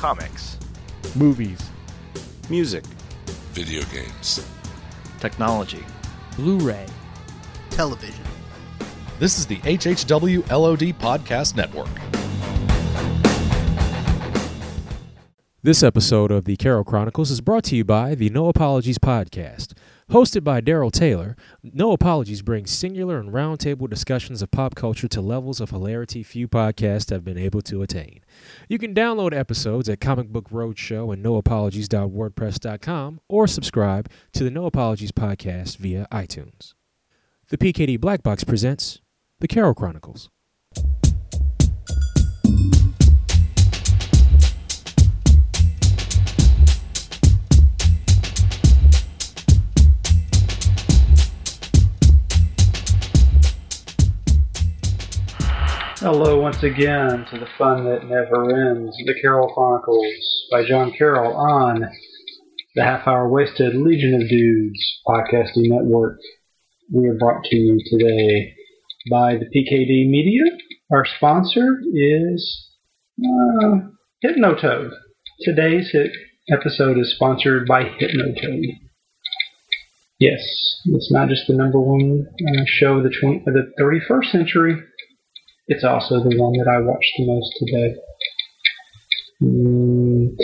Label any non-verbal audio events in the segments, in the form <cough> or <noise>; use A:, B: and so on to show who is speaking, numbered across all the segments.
A: comics,
B: movies,
C: music,
D: video games,
A: technology,
B: Blu ray,
E: television.
F: This is the HHW LOD Podcast Network.
G: This episode of the Carroll Chronicles is brought to you by the No Apologies Podcast. Hosted by Daryl Taylor, No Apologies brings singular and roundtable discussions of pop culture to levels of hilarity few podcasts have been able to attain. You can download episodes at Comic Book Roadshow and noapologies.wordpress.com or subscribe to the No Apologies Podcast via iTunes. The PKD Black Box presents The Carroll Chronicles.
H: Hello once again to the fun that never ends, The Carroll Chronicles by John Carroll on the Half Hour Wasted Legion of Dudes podcasting network. We are brought to you today by the PKD Media. Our sponsor is uh, Hypnotoad. Today's hit episode is sponsored by Hypnotoad. Yes, it's not just the number one uh, show of the, 20, of the 31st century it's also the one that I watched the most today. Mm,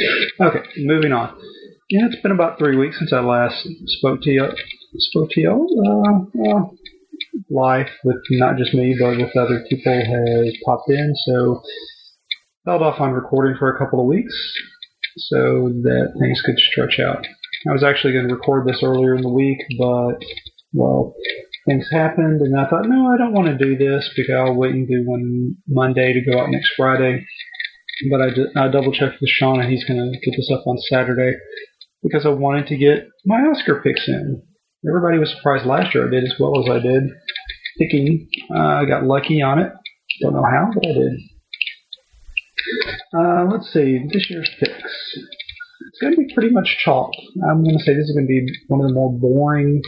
H: okay, moving on. Yeah, it's been about three weeks since I last spoke to you. Spoke to you. Uh, life with not just me, but with other people has popped in. So held off on recording for a couple of weeks so that things could stretch out. I was actually going to record this earlier in the week, but well, things happened, and I thought, no, I don't want to do this because I'll wait and do one Monday to go out next Friday. But I, I double checked with Sean, and he's going to get this up on Saturday because I wanted to get my Oscar picks in. Everybody was surprised last year I did as well as I did picking. Uh, I got lucky on it. Don't know how, but I did. Uh, let's see, this year's picks. It's going to be pretty much chalk. I'm going to say this is going to be one of the more boring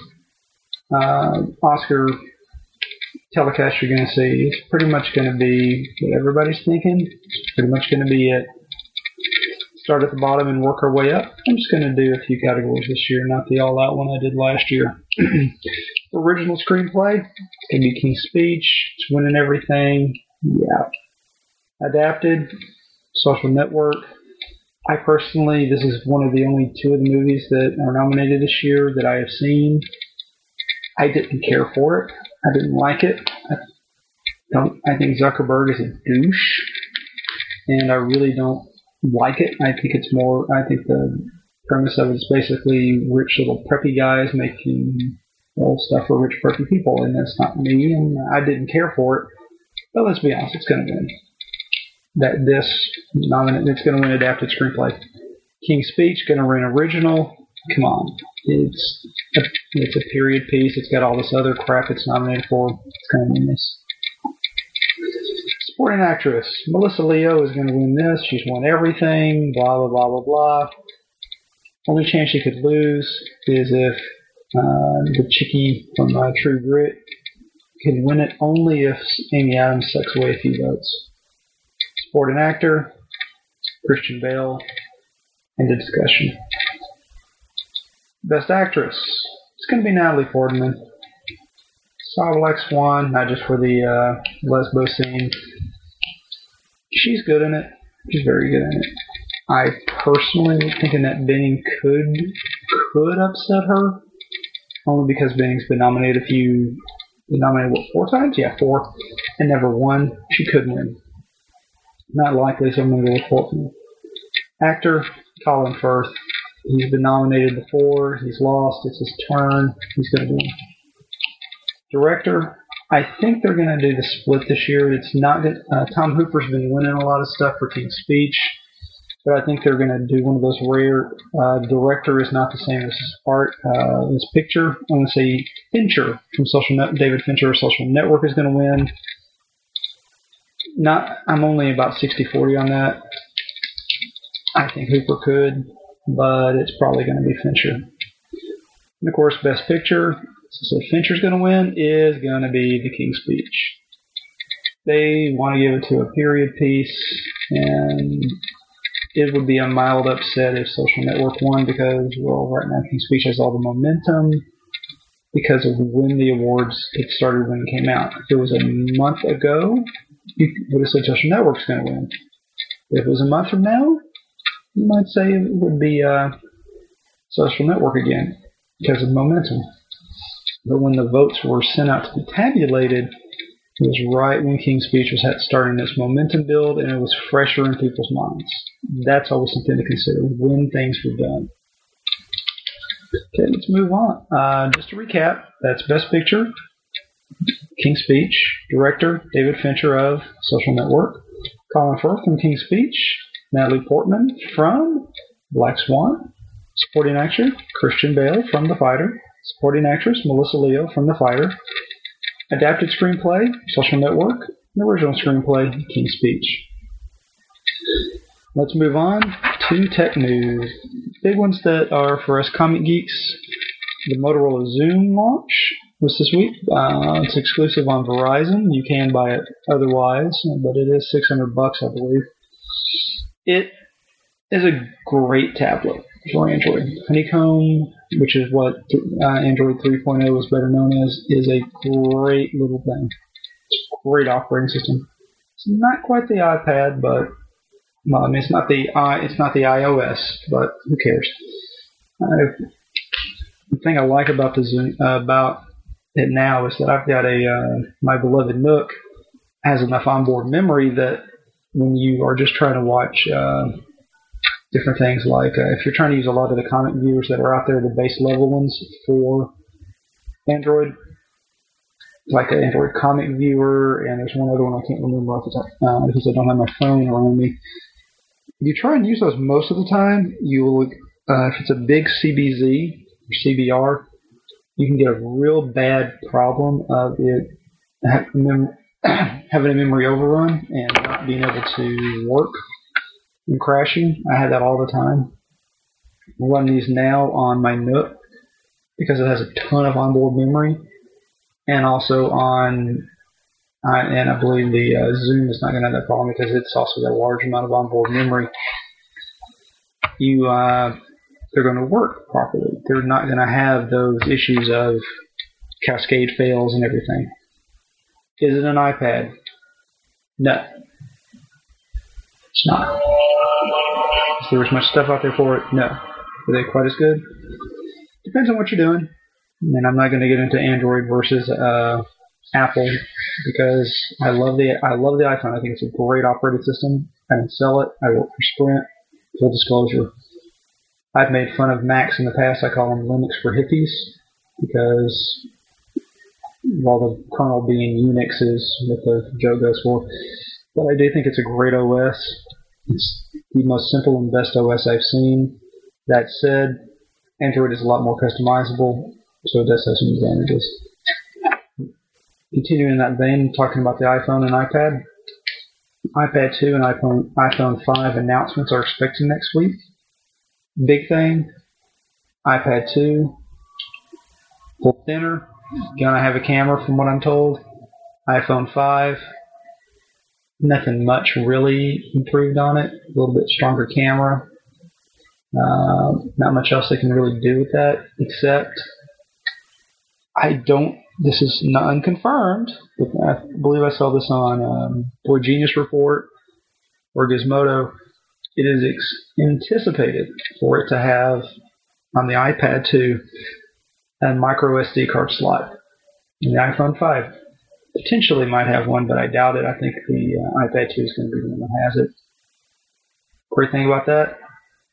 H: uh, Oscar telecast you're going to see. It's pretty much going to be what everybody's thinking. It's pretty much going to be it. Start at the bottom and work our way up. I'm just going to do a few categories this year, not the all-out one I did last year. <clears throat> Original screenplay. It's going to be King's Speech. It's winning everything. Yeah. Adapted. Social Network. I personally, this is one of the only two of the movies that are nominated this year that I have seen. I didn't care for it. I didn't like it. I don't. I think Zuckerberg is a douche, and I really don't like it. I think it's more. I think the premise of it is basically rich little preppy guys making old stuff for rich preppy people, and that's not me, and I didn't care for it. But let's be honest, it's going to win. That this nominate, it's going to win adapted screenplay. King's Speech going to win original. Come on, it's a, it's a period piece. It's got all this other crap it's nominated for. It's to win this. Supporting actress Melissa Leo is going to win this. She's won everything. Blah blah blah blah blah. Only chance she could lose is if uh, the chickie from uh, True Grit can win it. Only if Amy Adams sucks away a few votes. Supporting actor Christian Bale. End of discussion. Best Actress. It's going to be Natalie Portman. Saw Black Swan, not just for the uh, lesbo scene. She's good in it. She's very good in it. I personally thinking that Benning could could upset her, only because Benning's been nominated a few, nominated what four times? Yeah, four, and never won. She could win. Not likely, so I'm going to go with Portman. Actor Colin Firth. He's been nominated before. He's lost. It's his turn. He's going to win. Director, I think they're going to do the split this year. It's not good. Uh, Tom Hooper's been winning a lot of stuff for King's Speech, but I think they're going to do one of those rare. Uh, director is not the same as art. Uh, his picture, I'm going to say Fincher from Social Net. David Fincher, Social Network is going to win. Not. I'm only about 60-40 on that. I think Hooper could but it's probably going to be Fincher. And of course, Best Picture, so Fincher's going to win, is going to be The King's Speech. They want to give it to a period piece, and it would be a mild upset if Social Network won because, well, right now King's Speech has all the momentum because of when the awards it started when it came out. If it was a month ago, you would have said Social Network's going to win. If it was a month from now, you might say it would be uh, Social Network again because of momentum. But when the votes were sent out to be tabulated, it was right when King's Speech was starting its momentum build and it was fresher in people's minds. That's always something to consider when things were done. Okay, let's move on. Uh, just to recap, that's Best Picture, King's Speech, Director David Fincher of Social Network, Colin Firth from King's Speech, Natalie Portman from Black Swan, Supporting Actor Christian Bale from The Fighter, Supporting Actress Melissa Leo from The Fighter, Adapted Screenplay Social Network, and Original Screenplay King's Speech. Let's move on to tech news. Big ones that are for us comic geeks. The Motorola Xoom launch was this week. Uh, it's exclusive on Verizon. You can buy it otherwise, but it is 600 bucks, I believe. It is a great tablet for Android. Honeycomb, which is what uh, Android 3.0 is better known as, is a great little thing. It's a great operating system. It's not quite the iPad, but well, I mean, it's not the it's not the iOS, but who cares? Uh, the thing I like about the Xoom, uh, about it now is that I've got a uh, my beloved Nook has enough onboard memory that when you are just trying to watch uh, different things, like uh, if you're trying to use a lot of the comic viewers that are out there, the base level ones for Android, like an Android comic viewer, and there's one other one I can't remember off the top uh, because I don't have my phone around me. You try and use those most of the time, you will, uh, if it's a big CBZ or CBR, you can get a real bad problem of it <clears throat> having a memory overrun and not being able to work and crashing. I had that all the time. I'm running these now on my Nook because it has a ton of onboard memory, and also on, and I believe the uh, Xoom is not going to have that problem because it's also got a large amount of onboard memory. You, uh, they're going to work properly. They're not going to have those issues of cascade fails and everything. Is it an iPad? No. It's not. Is there as much stuff out there for it? No. Are they quite as good? Depends on what you're doing. And I'm not going to get into Android versus uh, Apple because I love the I love the iPhone. I think it's a great operating system. I didn't sell it. I work for Sprint. Full disclosure. I've made fun of Macs in the past. I call them Linux for hippies because while the kernel being Unix is what the joke goes for. But I do think it's a great OS. It's the most simple and best OS I've seen. That said, Android is a lot more customizable, so it does have some advantages. Continuing in that vein, talking about the iPhone and iPad. iPad 2 and iPhone, iPhone 5 announcements are expected next week. Big thing, iPad 2, full thinner, gonna have a camera from what I'm told. iPhone 5, nothing much really improved on it. A little bit stronger camera. Uh, not much else they can really do with that, except I don't. This is not unconfirmed, but I believe I saw this on um, Genius Report or Gizmodo. It is ex- anticipated for it to have on the iPad 2 a micro SD card slot. And the iPhone 5 potentially might have one, but I doubt it. I think the uh, iPad 2 is going to be the one that has it. Great thing about that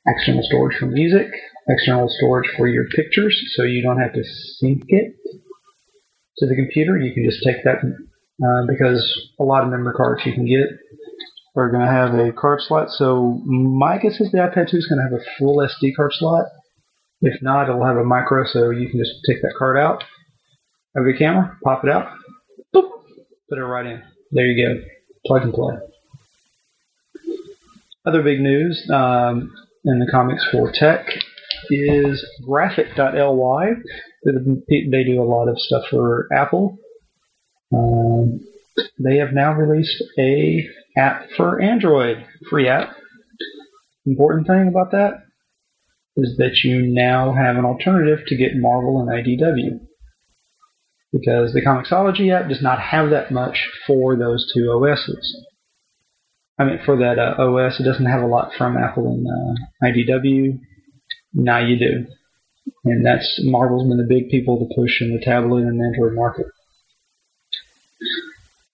H: external storage for music, external storage for your pictures, so you don't have to sync it to the computer. You can just take that uh, because a lot of memory cards you can get are going to have a card slot. So my guess is the iPad 2 is going to have a full SD card slot. If not, it'll have a micro, so you can just take that card out, have your camera, pop it out, boop, put it right in. There you go. Plug and play. Other big news um, in the comics for tech is Graphic.ly. They do a lot of stuff for Apple. Um, they have now released a app for Android, free app. important thing about that is that you now have an alternative to get Marvel and IDW. Because the Comixology app does not have that much for those two OSs. I mean, for that uh, OS, it doesn't have a lot from Apple and uh, IDW. Now you do. And that's Marvel's been the big people to push in the tablet and Android market.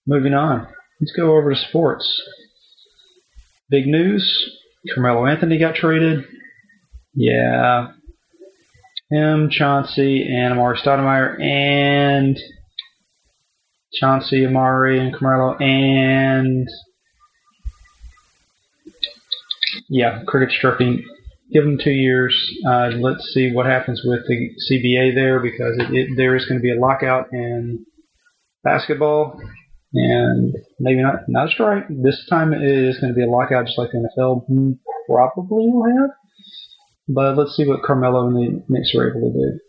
H: Moving on. Let's go over to sports. Big news. Carmelo Anthony got traded. Yeah. Him, Chauncey, and Amar'e Stoudemire, and Chauncey, Amari, and Carmelo, and yeah, cricket stripping. Give them two years. Uh, let's see what happens with the CBA there because it, it, there is going to be a lockout in basketball and maybe not not a strike. This time it is going to be a lockout, just like the NFL probably will have. But let's see what Carmelo and the Knicks are able to do,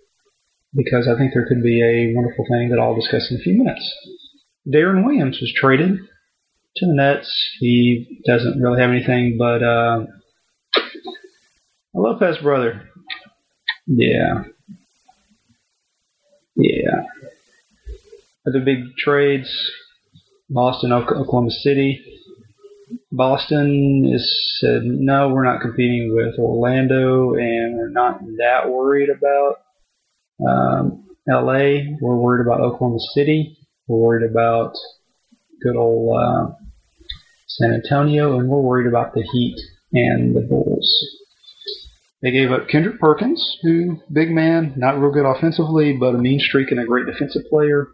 H: because I think there could be a wonderful thing that I'll discuss in a few minutes. Deron Williams was traded to the Nets. He doesn't really have anything but uh, Lopez brother. Yeah. Yeah. Other big trades Boston, Oklahoma City. Boston has said, no, we're not competing with Orlando, and we're not that worried about um, LA. We're worried about Oklahoma City. We're worried about good old uh, San Antonio, and we're worried about the Heat and the Bulls. They gave up Kendrick Perkins, who, big man, not real good offensively, but a mean streak and a great defensive player,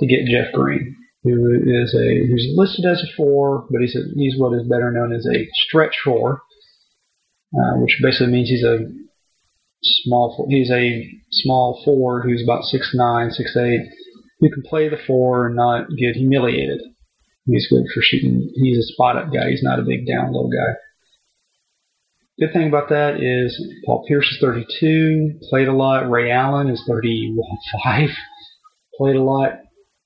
H: to get Jeff Green who is a who's listed as a four, but he's a, he's what is better known as a stretch four, uh, which basically means he's a small he's a small four who's about six nine, six eight, who can play the four and not get humiliated. He's good for shooting. He's a spot up guy. He's not a big down low guy. Good thing about that is Paul Pierce is 32, played a lot. Ray Allen is 35, <laughs> played a lot.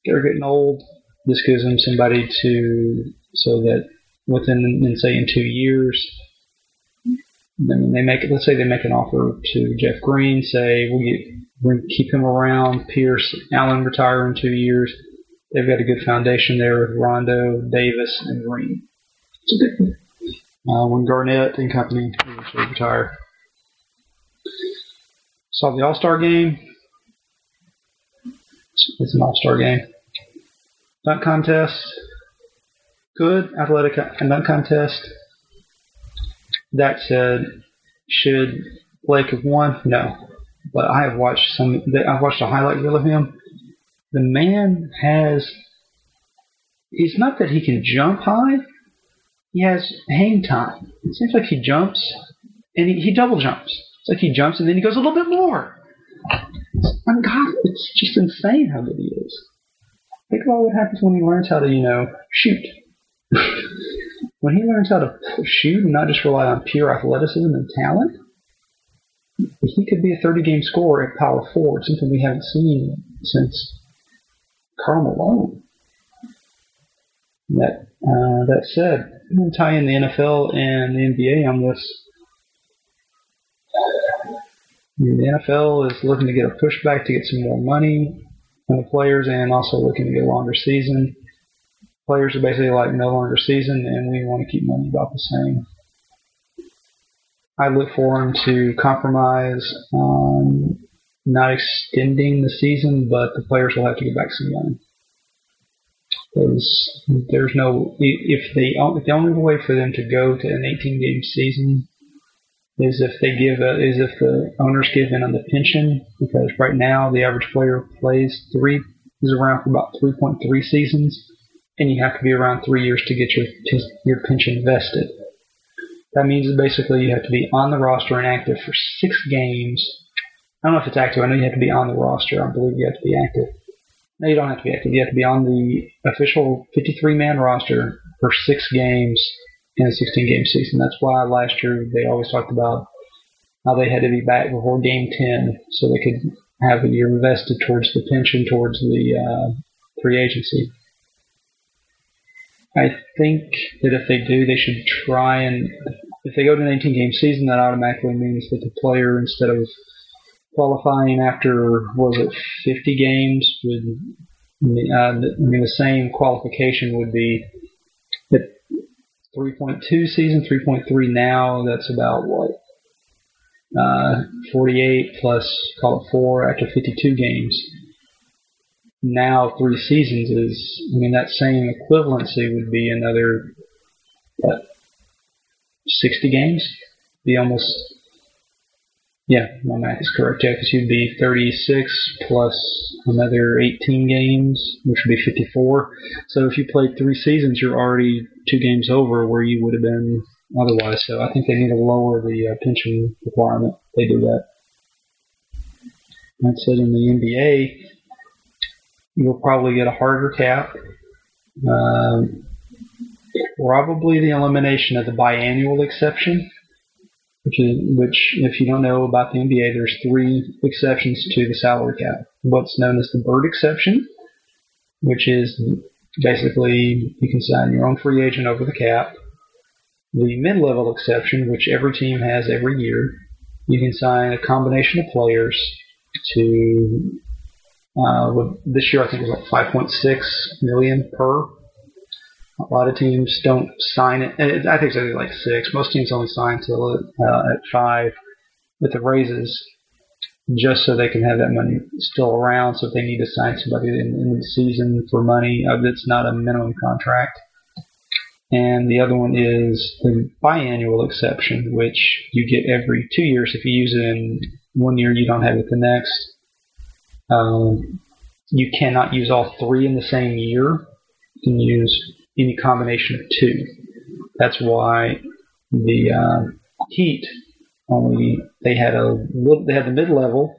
H: They're getting old. This gives them somebody to so that within, say, in two years, then they make let's say they make an offer to Jeff Green, say we'll get we'll keep him around. Pierce, Allen retire in two years. They've got a good foundation there with Rondo, Davis, and Green. It's a good thing. Uh, when Garnett and company retire. Saw the All Star game. It's an All Star game dunk contest, good athletic and dunk contest. That said, should Blake have won? No, but I have watched some. I've watched a highlight reel of him. The man has. It's not that he can jump high. He has hang time. It seems like he jumps and he, he double jumps. It's like he jumps and then he goes a little bit more. It's, God, it's just insane how good he is. Think about what happens when he learns how to, you know, shoot. <laughs> when he learns how to shoot and not just rely on pure athleticism and talent, he could be a 30 game scorer at power forward, something we haven't seen since Karl Malone. That uh, that said, I'm going to tie in the NFL and the NBA on this. The NFL is looking to get a pushback to get some more money the players and also looking to get a longer season. Players are basically like no longer season, and we want to keep money about the same. I look for them to compromise on not extending the season, but the players will have to get back some money. Because there's no, if the, if the only way for them to go to an 18 game season is if they give a, is if the owners give in on the pension because right now the average player plays three is around for about 3.3 seasons and you have to be around three years to get your your pension vested. That means basically you have to be on the roster and active for six games. I don't know if it's active. I know you have to be on the roster. I believe you have to be active. No, you don't have to be active. You have to be on the official 53 man roster for six games in a 16 game season. That's why last year they always talked about how they had to be back before game 10 so they could have a year invested towards the pension, towards the uh, free agency. I think that if they do, they should try and if they go to an 18 game season, that automatically means that the player, instead of qualifying after was it 50 games, would uh, I mean the same qualification would be 3.2 season, 3.3 now. That's about what uh, 48 plus call it four after 52 games. Now three seasons is, I mean, that same equivalency would be another what 60 games. Be almost, yeah, my math is correct. Yeah, because you'd be 36 plus another 18 games, which would be 54. So if you played three seasons, you're already two games over where you would have been otherwise. So I think they need to lower the uh, pension requirement. They do that. That's it in the NBA. You'll probably get a harder cap. Um, probably the elimination of the biannual exception, which is which if you don't know about the NBA, there's three exceptions to the salary cap. What's known as the Bird exception, which is basically you can sign your own free agent over the cap. The mid-level exception, which every team has every year, you can sign a combination of players to uh, this year I think it was like 5.6 million per. A lot of teams don't sign it. I think it's only like six. Most teams only sign till uh, at five with the raises, just so they can have that money still around. So if they need to sign somebody in, in the season for money, uh, that's not a minimum contract. And the other one is the biannual exception, which you get every two years. If you use it in one year, you don't have it the next. Um, you cannot use all three in the same year. You can use any combination of two. That's why the uh, Heat only they had a little, they had the mid level,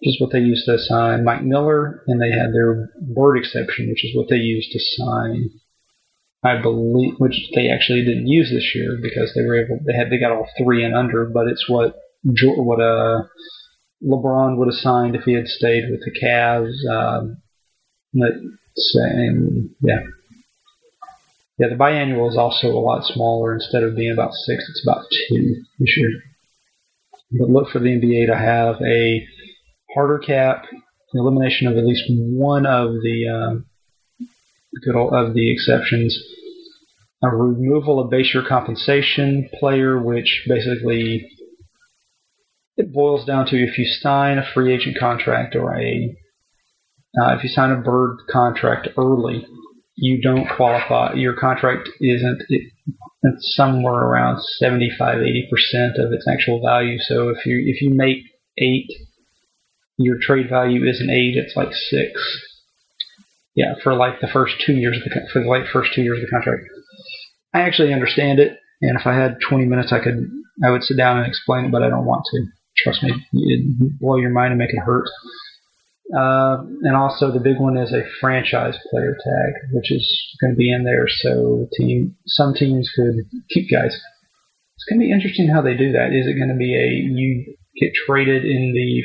H: which is what they used to sign Mike Miller, and they had their Bird exception, which is what they used to sign. I believe, which they actually didn't use this year because they were able, they had, they got all three and under, but it's what, what, uh, LeBron would have signed if he had stayed with the Cavs. Um, same, yeah. Yeah, the biannual is also a lot smaller. Instead of being about six, it's about two this year. But look for the NBA to have a harder cap, elimination of at least one of the uh, good old, of the exceptions, a removal of base year compensation player, which basically it boils down to if you sign a free agent contract or a uh, if you sign a bird contract early, you don't qualify. Your contract isn't it, it's somewhere around 75, 80 percent of its actual value. So if you if you make eight, your trade value isn't eight; it's like six. Yeah, for like the first two years of the for the like first two years of the contract. I actually understand it, and if I had 20 minutes, I could I would sit down and explain it, but I don't want to. Trust me, it blow your mind and make it hurt. Uh, and also the big one is a franchise player tag, which is going to be in there so team some teams could keep guys. It's going to be interesting how they do that. Is it going to be a you get traded in the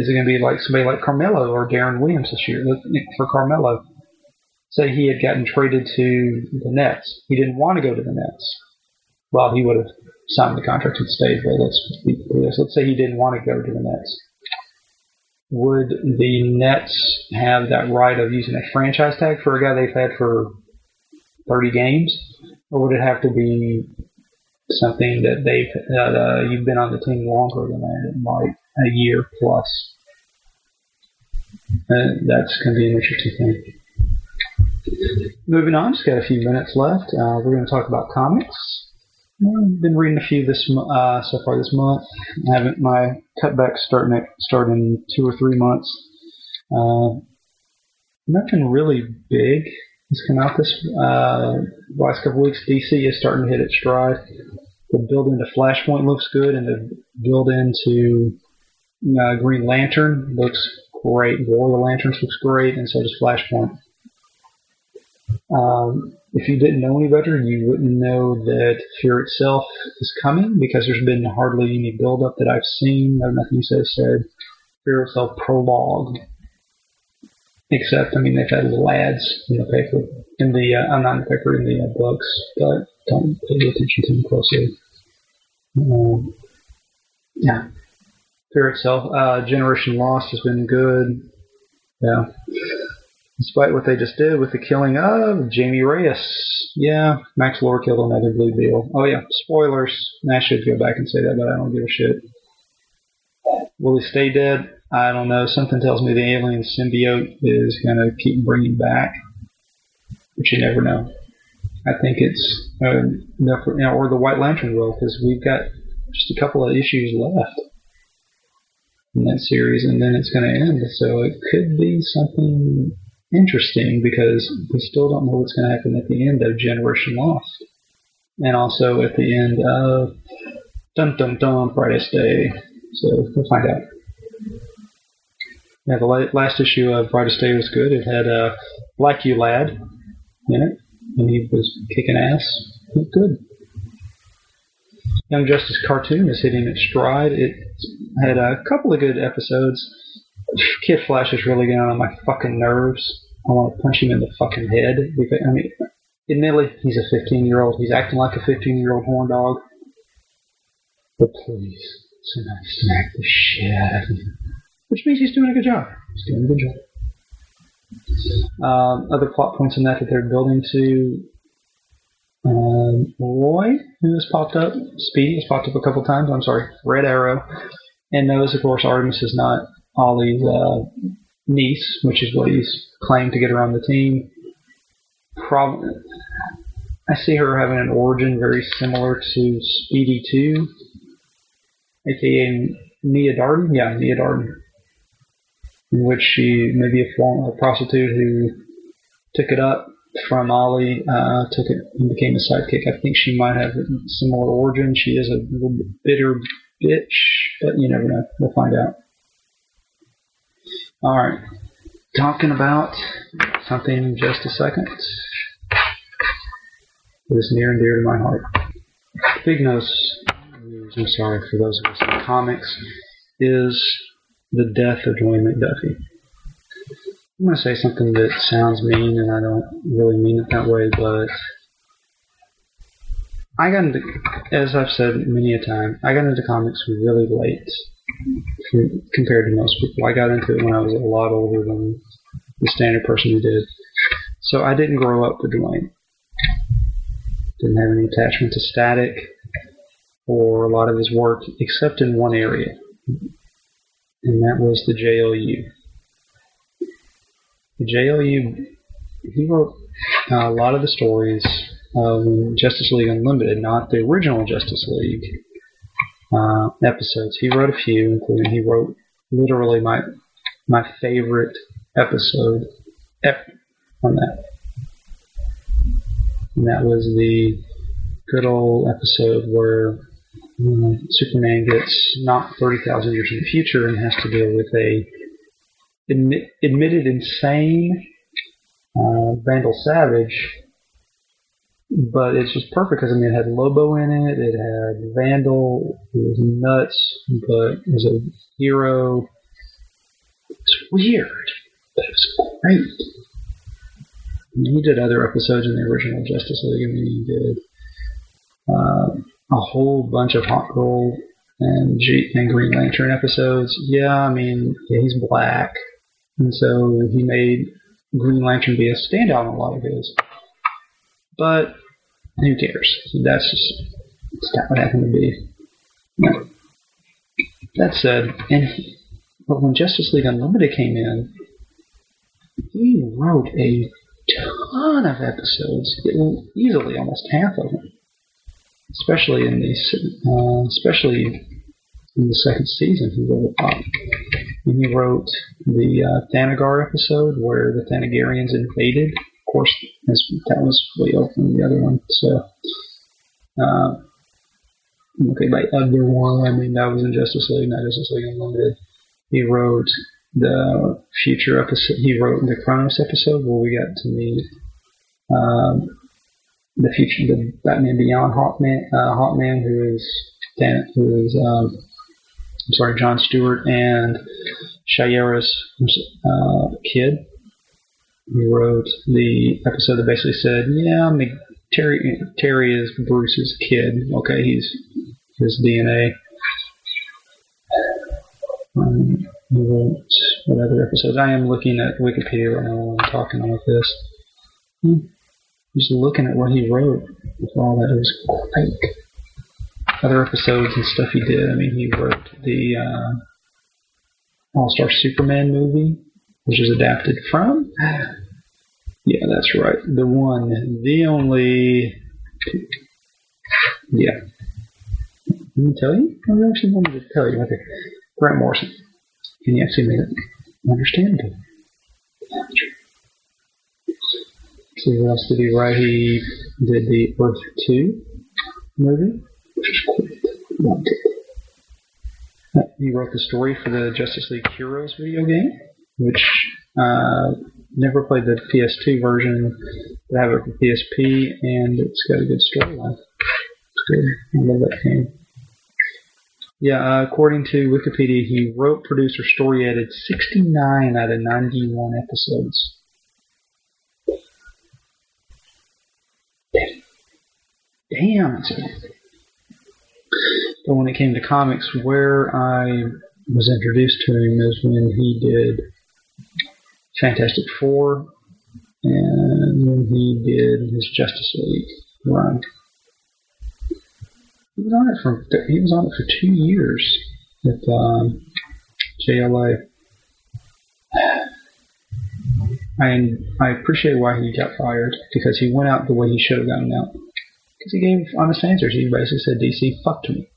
H: is it going to be like somebody like Carmelo or Deron Williams this year? For Carmelo, say he had gotten traded to the Nets. He didn't want to go to the Nets. Well, he would have signed the contract and stayed, but let's. Let's say he didn't want to go to the Nets would the Nets have that right of using a franchise tag for a guy they've had for 30 games, or would it have to be something that they've that uh, you've been on the team longer than that, like a year plus? Uh, that's going to be an interesting thing. Moving on, just got a few minutes left. Uh, we're going to talk about comics. I've been reading a few this uh, so far this month. I haven't my cutbacks starting at, starting in two or three months. Uh, nothing really big has come out this uh, last couple weeks. DC is starting to hit its stride. The build into Flashpoint looks good, and the build into uh, Green Lantern looks great. War of the Lanterns looks great, and so does Flashpoint. Um, if you didn't know any better, you wouldn't know that Fear itself is coming because there's been hardly any build-up that I've seen. No, nothing said Fear itself prologue. Except, I mean, they've had little ads in the paper, in the, uh, I'm not in the paper, in the uh, books, but don't pay attention to them closely. Um, yeah. Fear itself, uh, Generation Lost has been good. Yeah. Despite what they just did with the killing of Jamie Reyes. Yeah, Max Lord killed another blue deal. Oh yeah, spoilers. I should go back and say that, but I don't give a shit. Will he stay dead? I don't know. Something tells me the alien symbiote is going to keep bringing back, but you never know. I think it's, uh, you know, or the White Lantern will, because we've got just a couple of issues left in that series, and then it's going to end. So it could be something interesting because we still don't know what's going to happen at the end of Generation Lost, and also at the end of Dun Dun Dun Brightest Day. So we'll find out. Yeah, the last issue of Brightest Day was good. It had a uh, Black You Lad in it, and he was kicking ass. It good. Young Justice cartoon is hitting its stride. It had a couple of good episodes. Kid Flash is really getting on my fucking nerves. I want to punch him in the fucking head. I mean, admittedly, he's a 15 year old. He's acting like a 15 year old horn dog. But please, somebody smack the shit out of him which means he's doing a good job. He's doing a good job. Um, other plot points in that that they're building to um, Roy, who has popped up, Speedy has popped up a couple times. I'm sorry, Red Arrow, and knows, of course, Artemis is not Ollie's uh, niece, which is what he's claimed to get around the team. Prob- I see her having an origin very similar to Speedy 2, aka Mia Dearden. Yeah, Mia Dearden in which she may be a former prostitute who took it up from Ollie, uh, took it and became a sidekick. I think she might have a similar origin. She is a little bitter bitch, but you never know. We'll find out. All right, talking about something in just a second that is near and dear to my heart. Big Nose I'm sorry for those of us in comics, is the death of Dwayne McDuffie. I'm going to say something that sounds mean, and I don't really mean it that way, but I got into, as I've said many a time, I got into comics really late compared to most people. I got into it when I was a lot older than the standard person who did. So I didn't grow up with Dwayne. Didn't have any attachment to Static or a lot of his work, except in one area and that was the JLU. The JLU, he wrote uh, a lot of the stories of Justice League Unlimited, not the original Justice League uh, episodes. He wrote a few, including he wrote literally my my favorite episode ever on that. And that was the good old episode where um, Superman gets knocked 30,000 years in the future and has to deal with a admit, admitted insane uh, Vandal Savage, but it's just perfect because I mean it had Lobo in it, it had Vandal, it was nuts, but it was a hero. It's weird, but it was great. He did other episodes in the original Justice League. I mean, he did. Um, a whole bunch of Hawkgirl and G- and Green Lantern episodes. Yeah, I mean, yeah, he's black, and so he made Green Lantern be a standout in a lot of his. But who cares? That's just it's not what happened to be. That said, and but when Justice League Unlimited came in, he wrote a ton of episodes, easily almost half of them especially in these, uh, especially in the second season, he wrote a lot. And he wrote the uh, Thanagar episode where the Thanagarians invaded. Course, that was way over from the other one. So, uh, okay, by other one, I mean that was in Justice League, not Justice League Unlimited. He wrote the future episode. He wrote the Chronos episode where we got to meet um, the future, the Batman Beyond Hawkman, uh, Hawkman, who is who is um, I'm sorry, John Stewart and Shayera's uh, kid. He wrote the episode that basically said, "Yeah, Mc- Terry Terry is Bruce's kid. Okay, he's his DNA." Um, what other episodes? I am looking at Wikipedia right now while I'm talking about this. Hmm. Just looking at what he wrote with all that, was quite other episodes and stuff he did. I mean, he wrote the uh, All Star Superman movie, which is adapted from. Yeah, that's right. The one, the only. Yeah. Let me tell you. I actually wanted to tell you. Okay. Grant Morrison. And he actually made it understandable. See what else did he write? He did the Earth 2 movie, which is. Loved. Uh, He wrote the story for the Justice League Heroes video game, which uh, never played the PS2 version, but I have it for PSP, and it's got a good storyline. It's good. I love that game. Yeah, uh, according to Wikipedia, he wrote, produced, or story edited 69 out of 91 episodes. Damn. But when it came to comics, where I was introduced to him is when he did Fantastic Four and he did his Justice League run. He was on it for he was on it for two years with um, JLA. And I appreciate why he got fired because he went out the way he should have gotten out. Because he gave honest answers. He basically said DC fucked me.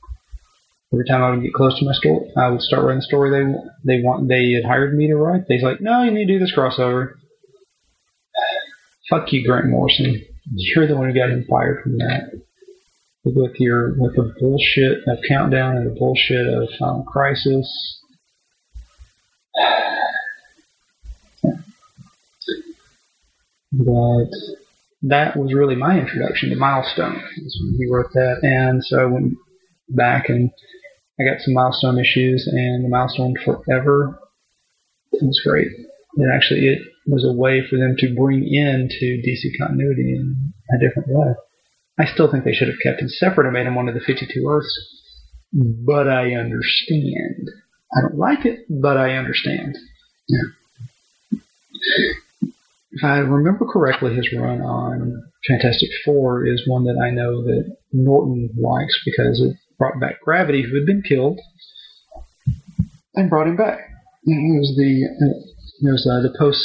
H: Every time I would get close to my story, I would start writing the story they they want they had hired me to write. They's like, no, you need to do this crossover. Fuck you, Grant Morrison. You're the one who got him fired from that. With your with the bullshit of Countdown and the bullshit of Final Crisis. <sighs> But that was really my introduction to Milestone. He wrote that, and so I went back and I got some Milestone issues, and the Milestone Forever it was great. And actually it was a way for them to bring into DC continuity in a different way. I still think they should have kept him separate and made him one of the 52 Earths, but I understand. I don't like it, but I understand. Yeah. If I remember correctly, his run on Fantastic Four is one that I know that Norton likes because it brought back Gravity, who had been killed, and brought him back. It was the it was uh, the post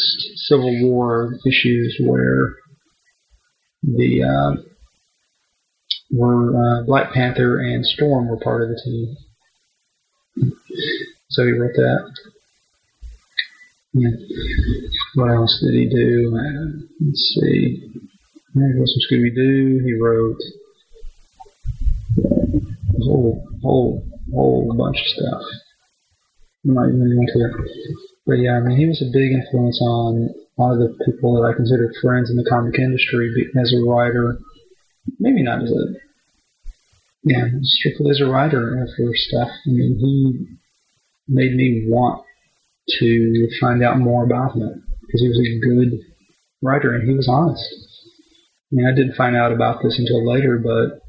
H: Civil War issues where the uh, were uh, Black Panther and Storm were part of the team. So he wrote that. Yeah. What else did he do? Uh, let's see. There goes some Scooby Doo. He wrote whole, whole, whole bunch of stuff. I'm not even into it. But yeah, I mean, he was a big influence on a lot of the people that I consider friends in the comic industry as a writer. Maybe not as a, yeah, strictly as a writer for stuff. I mean, he made me want to find out more about him because he was a good writer and he was honest. I mean, I didn't find out about this until later, but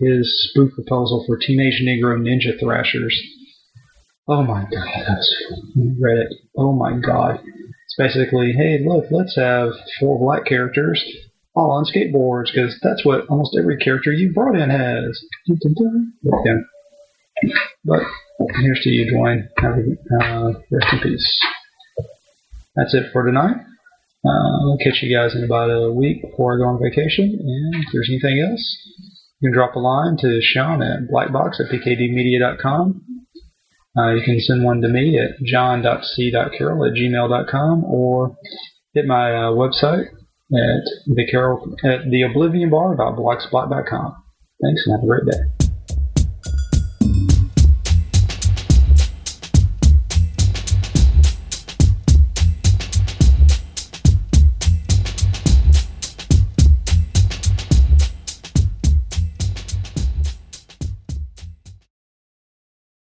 H: his spoof proposal for Teenage Negro Ninja Thrashers. Oh my god, that's read it. Oh my god. It's basically, hey, look, let's have four black characters all on skateboards because that's what almost every character you brought in has. Yeah. But here's to you, Dwayne. Uh, rest in peace. That's it for tonight. Uh, I'll catch you guys in about a week before I go on vacation. And if there's anything else, you can drop a line to Sean at blackbox at pkdmedia.com. Uh, you can send one to me at john.c.carroll at gmail.com or hit my uh, website at the at theoblivionbar.blogspot.com. Thanks and have a great day.